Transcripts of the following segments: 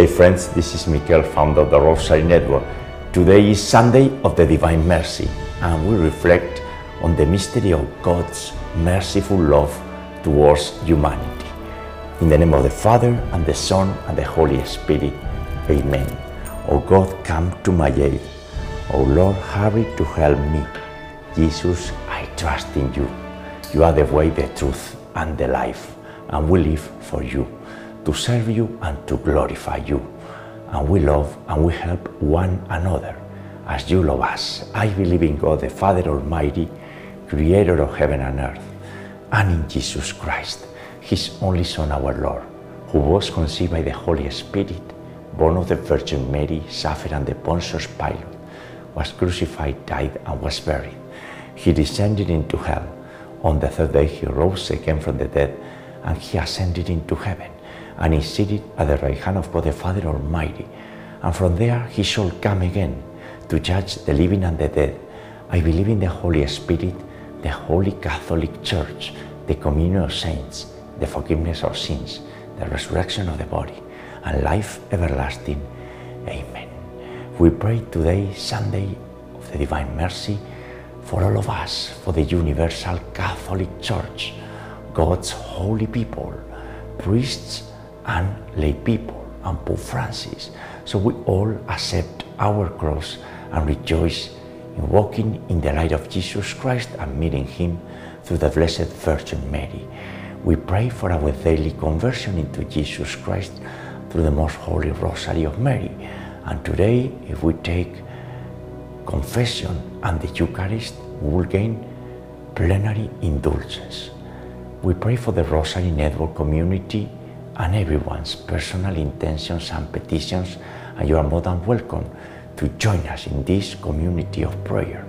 Hey friends, this is Mikel, founder of the Rosary Network. Today is Sunday of the Divine Mercy, and we reflect on the mystery of God's merciful love towards humanity. In the name of the Father, and the Son, and the Holy Spirit. Amen. O God, come to my aid. O Lord, hurry to help me. Jesus, I trust in you. You are the way, the truth, and the life, and we live for you, to serve you and to glorify you. And we love and we help one another as you love us. I believe in God, the Father Almighty, creator of heaven and earth, and in Jesus Christ, his only Son, our Lord, who was conceived by the Holy Spirit, born of the Virgin Mary, suffered under Pontius Pilate, was crucified, died, and was buried. He descended into hell. On the third day he rose again from the dead, and he ascended into heaven, and is seated at the right hand of God the Father Almighty. And from there he shall come again to judge the living and the dead. I believe in the Holy Spirit, the Holy Catholic Church, the communion of saints, the forgiveness of sins, the resurrection of the body, and life everlasting. Amen. We pray today, Sunday of the Divine Mercy, for all of us, for the Universal Catholic Church, God's holy people, priests and lay people, and Pope Francis. So we all accept our cross and rejoice in walking in the light of Jesus Christ and meeting Him through the Blessed Virgin Mary. We pray for our daily conversion into Jesus Christ through the Most Holy Rosary of Mary. And today, if we take confession and the Eucharist, we will gain plenary indulgence. We pray for the Rosary Network community and everyone's personal intentions and petitions, and you are more than welcome to join us in this community of prayer.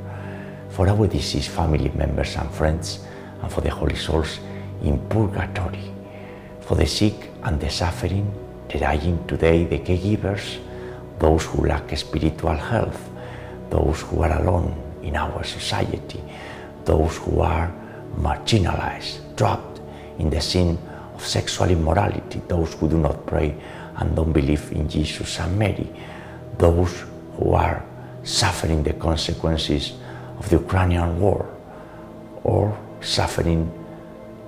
For our deceased family members and friends, and for the holy souls in purgatory, for the sick and the suffering, the dying today, the caregivers, those who lack spiritual health, those who are alone in our society, those who are marginalized, trapped in the sin of sexual immorality, those who do not pray and don't believe in Jesus and Mary, those who are suffering the consequences of the Ukrainian war or suffering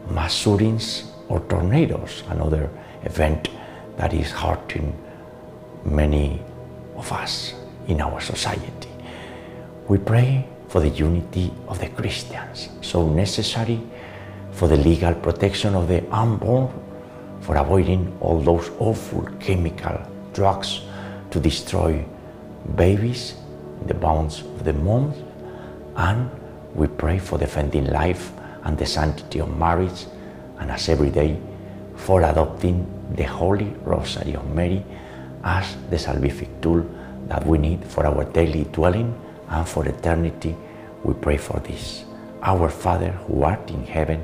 mass shootings or tornadoes, another event that is hurting many of us in our society. We pray for the unity of the Christians, so necessary for the legal protection of the unborn, for avoiding all those awful chemical drugs to destroy babies in the bounds of the moms, and we pray for defending life and the sanctity of marriage, and as every day, for adopting the Holy Rosary of Mary as the salvific tool that we need for our daily dwelling and for eternity. We pray for this. Our Father who art in heaven,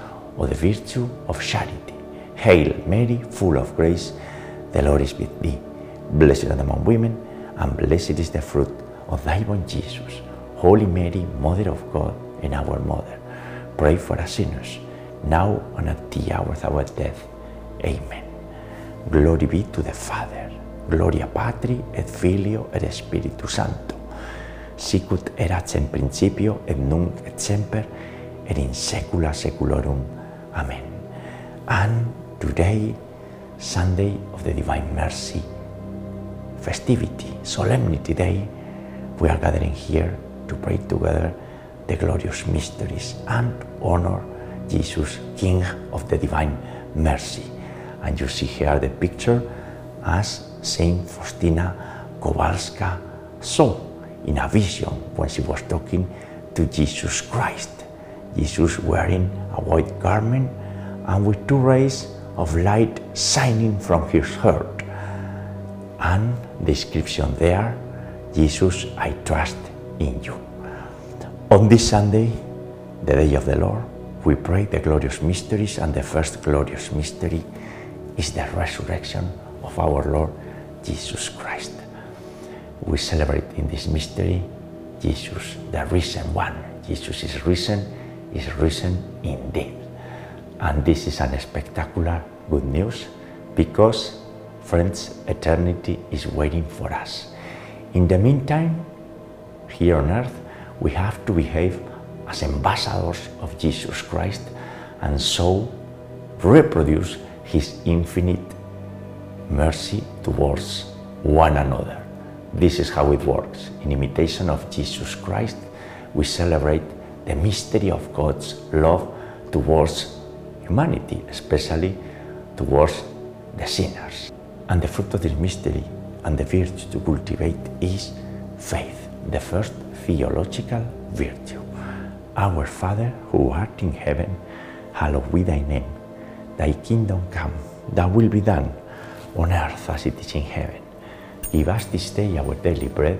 or the virtue of charity. Hail Mary, full of grace, the Lord is with thee. Blessed art among women, and blessed is the fruit of thy womb, Jesus. Holy Mary, Mother of God and our Mother, pray for us sinners, now and at the hour of our death. Amen. Glory be to the Father, Gloria Patri et Filio et Spiritus Sancto, sicut erat in principio et nunc et semper, et in saecula saeculorum. Amen. And today, Sunday of the Divine Mercy, festivity, solemnity day, we are gathering here to pray together the glorious mysteries and honor Jesus, King of the Divine Mercy. And you see here the picture as Saint Faustina Kowalska saw in a vision when she was talking to Jesus Christ. Jesus wearing a white garment and with two rays of light shining from his heart. And the inscription there, Jesus, I trust in you. On this Sunday, the day of the Lord, we pray the glorious mysteries, and the first glorious mystery is the resurrection of our Lord Jesus Christ. We celebrate in this mystery Jesus, the risen one. Jesus is risen, is risen indeed. And this is an spectacular good news because, friends, eternity is waiting for us. In the meantime, here on earth, we have to behave as ambassadors of Jesus Christ and so reproduce his infinite mercy towards one another. This is how it works. In imitation of Jesus Christ, we celebrate the mystery of God's love towards humanity, especially towards the sinners. And the fruit of this mystery and the virtue to cultivate is faith, the first theological virtue. Our Father who art in heaven, hallowed be thy name. Thy kingdom come, thy will be done on earth as it is in heaven. Give us this day our daily bread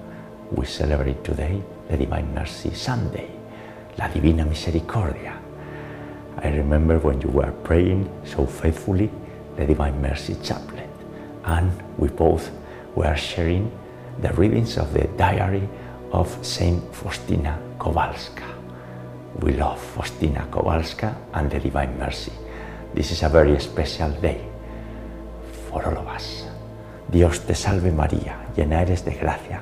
we celebrate today the Divine Mercy Sunday, La Divina Misericordia. I remember when you were praying so faithfully the Divine Mercy Chaplet, and we both were sharing the readings of the diary of Saint Faustina Kowalska. We love Faustina Kowalska and the Divine Mercy. This is a very special day for all of us. Dios te salve María, llena eres de gracia,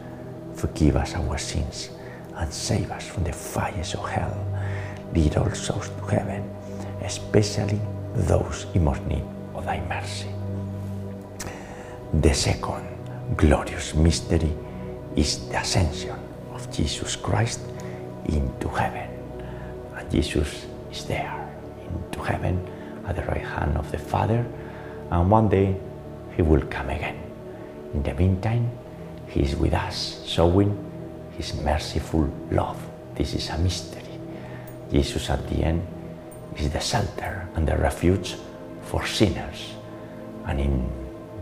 forgive us our sins and save us from the fires of hell. Lead all souls to heaven, especially those in most need of thy mercy. The second glorious mystery is the ascension of Jesus Christ into heaven. And Jesus is there into heaven at the right hand of the Father, and one day he will come again. In the meantime, he is with us, showing his merciful love. This is a mystery. Jesus at the end is the shelter and the refuge for sinners. And in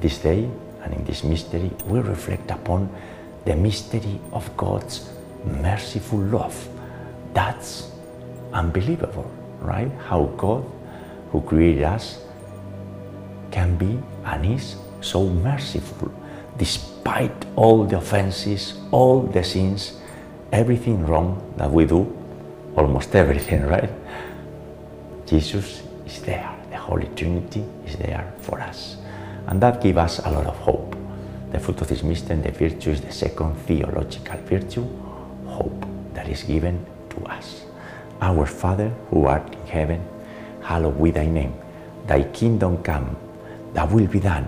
this day and in this mystery, we reflect upon the mystery of God's merciful love. That's unbelievable, right? How God, who created us, can be and is so merciful despite all the offenses, all the sins, everything wrong that we do, almost everything, right? Jesus is there. The Holy Trinity is there for us. And that gives us a lot of hope. The fruit of this mystery and the virtue is the second theological virtue, hope that is given to us. Our Father who art in heaven, hallowed be thy name. Thy kingdom come, thy will be done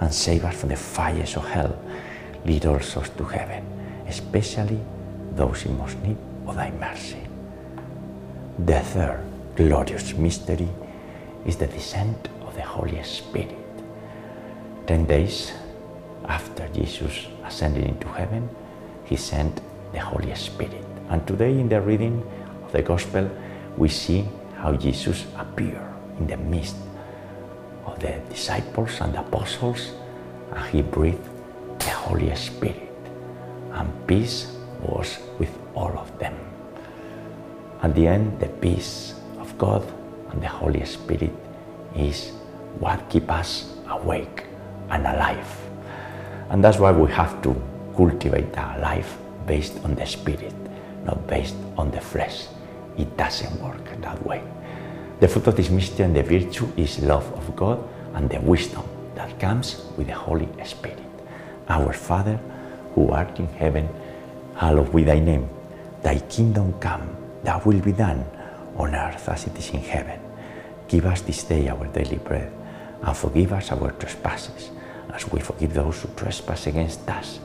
and save us from the fires of hell. Lead all souls to heaven, especially those in most need of thy mercy. The third glorious mystery is the descent of the Holy Spirit. Ten days after Jesus ascended into heaven, he sent the Holy Spirit. And today, in the reading of the Gospel, we see how Jesus appeared in the midst of the disciples and the apostles, and he breathed the Holy Spirit, and peace was with all of them. At the end, the peace of God and the Holy Spirit is what keeps us awake and alive. And that's why we have to cultivate our life based on the Spirit, not based on the flesh. It doesn't work that way. The fruit of this mystery and the virtue is love of God and the wisdom that comes with the Holy Spirit. Our Father, who art in heaven, hallowed be thy name. Thy kingdom come, thy will be done on earth as it is in heaven. Give us this day our daily bread, and forgive us our trespasses, as we forgive those who trespass against us.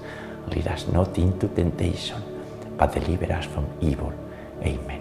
Lead us not into temptation, but deliver us from evil. Amen.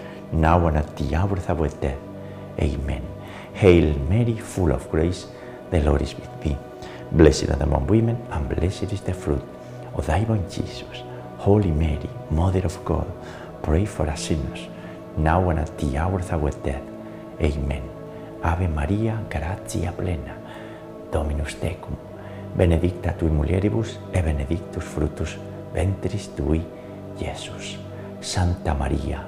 now and at the hour of our death. Amen. Hail Mary, full of grace, the Lord is with thee. Blessed are the among women, and blessed is the fruit of thy womb, Jesus. Holy Mary, Mother of God, pray for us sinners, now and at the hour of our death. Amen. Ave Maria, gratia plena, Dominus tecum, benedicta tui mulieribus, e benedictus fructus ventris tui, Jesus. Santa Maria,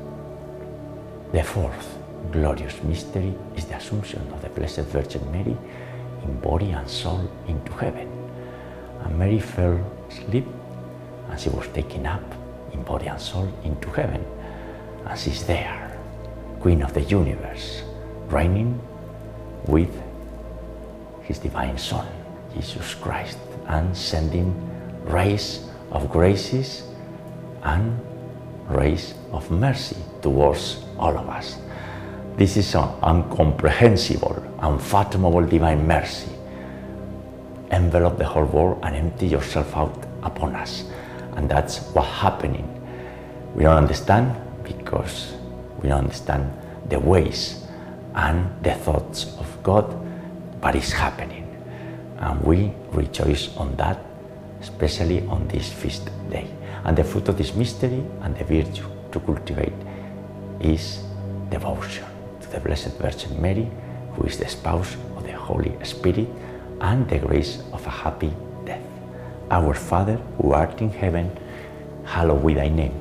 The fourth glorious mystery is the Assumption of the Blessed Virgin Mary in body and soul into heaven. And Mary fell asleep and she was taken up in body and soul into heaven. And she's there, Queen of the universe, reigning with his divine Son, Jesus Christ, and sending rays of graces and rays of mercy towards all of us. This is an incomprehensible, unfathomable divine mercy. Envelop the whole world and empty yourself out upon us. And that's what's happening. We don't understand because we don't understand the ways and the thoughts of God, but it's happening. And we rejoice on that, especially on this feast day. And the fruit of this mystery and the virtue to cultivate is devotion to the Blessed Virgin Mary, who is the spouse of the Holy Spirit, and the grace of a happy death. Our Father, who art in heaven, hallowed be thy name.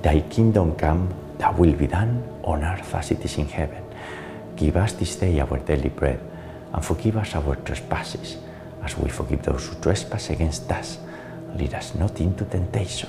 Thy kingdom come, thy will be done on earth as it is in heaven. Give us this day our daily bread, and forgive us our trespasses, as we forgive those who trespass against us. Lead us not into temptation,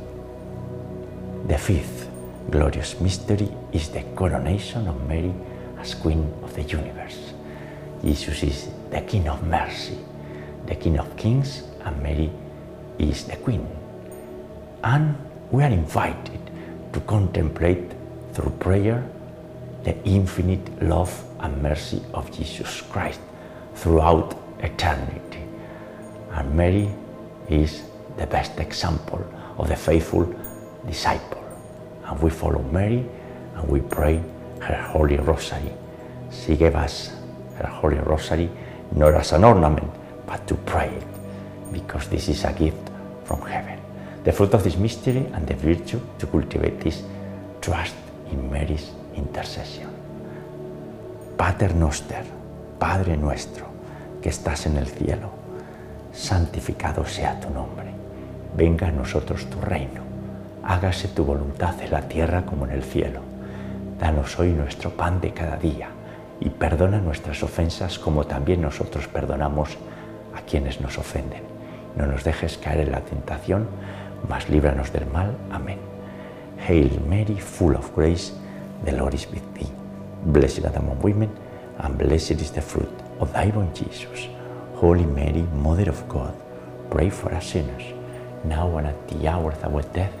The fifth glorious mystery is the coronation of Mary as Queen of the universe. Jesus is the King of mercy, the King of kings, and Mary is the Queen. And we are invited to contemplate through prayer the infinite love and mercy of Jesus Christ throughout eternity. And Mary is the best example of the faithful disciple. And we follow Mary and we pray her Holy Rosary. She gave us her Holy Rosary not as an ornament, but to pray it, because this is a gift from heaven. The fruit of this mystery and the virtue to cultivate this trust in Mary's intercession. Pater noster, Padre nuestro, que estás en el cielo, santificado sea tu nombre. Venga a nosotros tu reino. Hágase tu voluntad en la tierra como en el cielo. Danos hoy nuestro pan de cada día y perdona nuestras ofensas como también nosotros perdonamos a quienes nos ofenden. No nos dejes caer en la tentación, mas líbranos del mal. Amén. Hail Mary, full of grace, the Lord is with thee. Blessed art among women, and blessed is the fruit of thy womb, Jesus. Holy Mary, Mother of God, pray for us sinners, now and at the hour of our death.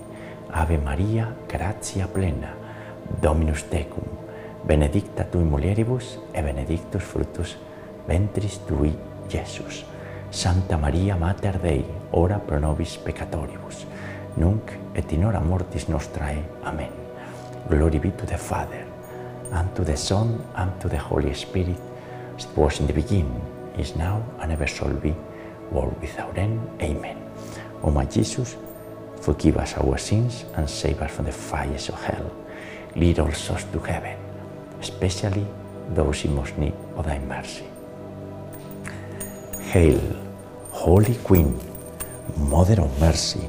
Ave Maria, gratia plena, Dominus tecum, benedicta tui mulieribus, et benedictus fructus ventris tui, Jesus. Santa Maria, Mater Dei, ora pro nobis peccatoribus, nunc et in hora mortis nostrae. Amen. Glory be to the Father, and to the Son, and to the Holy Spirit, as it was in the beginning, is now, and ever shall be, world without end. Amen. O my Jesus, forgive us our sins and save us from the fires of hell. Lead all souls to heaven, especially those in most need of thy mercy. Hail, Holy Queen, Mother of Mercy,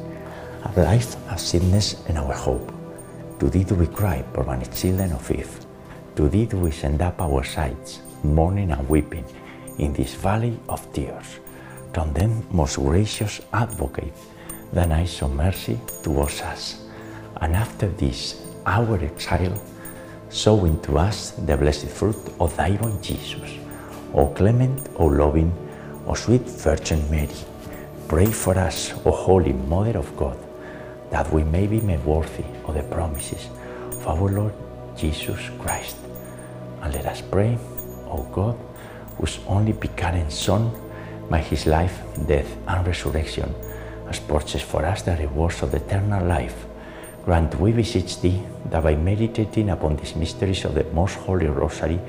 our life, our sickness, and our hope. To thee do we cry, poor banished children of Eve. To thee do we send up our sighs, mourning and weeping, in this valley of tears. Turn them, most gracious Advocate, thine I of mercy towards us. And after this, our exile, sow into us the blessed fruit of thy womb, Jesus. O clement, O loving, O sweet Virgin Mary, pray for us, O Holy Mother of God, that we may be made worthy of the promises of our Lord Jesus Christ. And let us pray, O God, whose only begotten Son, by his life, death, and resurrection, has purchased for us the rewards of the eternal life. Grant, we beseech thee, that by meditating upon these mysteries of the most holy Rosary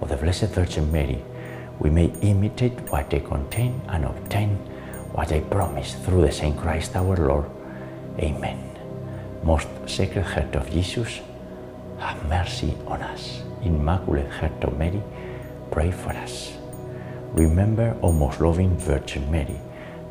of the Blessed Virgin Mary, we may imitate what they contain and obtain what they promise through the same Christ our Lord. Amen. Most Sacred Heart of Jesus, have mercy on us. Immaculate Heart of Mary, pray for us. Remember, O most loving Virgin Mary,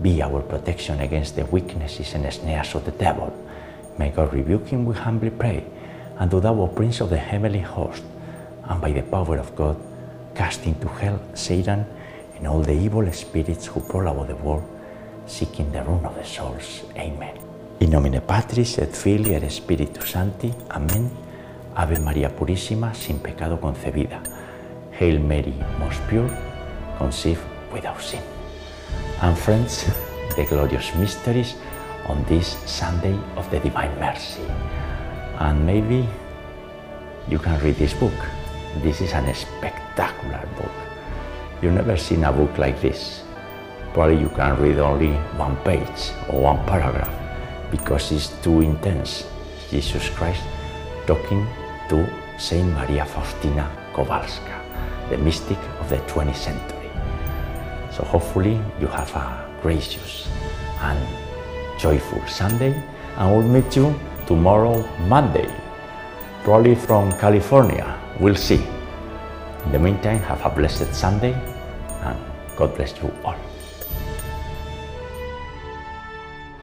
Be our protection against the weaknesses and snares of the devil. May God rebuke him, we humbly pray. And do thou, O Prince of the heavenly host, and by the power of God, cast into hell Satan and all the evil spirits who prowl about the world, seeking the ruin of the souls. Amen. In nomine Patris et Filii et Spiritus Sancti. Amen. Ave María Purísima, sin pecado concebida. Hail Mary, most pure, conceived without sin. And friends, the glorious mysteries on this Sunday of the Divine Mercy. And maybe you can read this book. This is an spectacular book. You've never seen a book like this. Probably you can read only one page or one paragraph. because it's too intense. Jesus Christ talking to Saint Maria Faustina Kowalska, the mystic of the 20th century. So hopefully you have a gracious and joyful Sunday and we'll meet you tomorrow Monday, probably from California. We'll see. In the meantime, have a blessed Sunday and God bless you all.